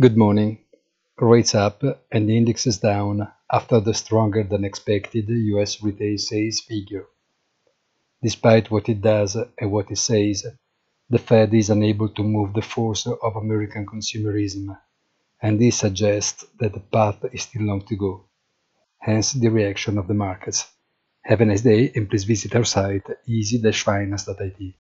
Good morning. Rates up and indexes down after the stronger than expected US retail sales figure. Despite what it does and what it says, the Fed is unable to move the force of American consumerism, and this suggests that the path is still long to go. Hence the reaction of the markets. Have a nice day and please visit our site easy-finance.it.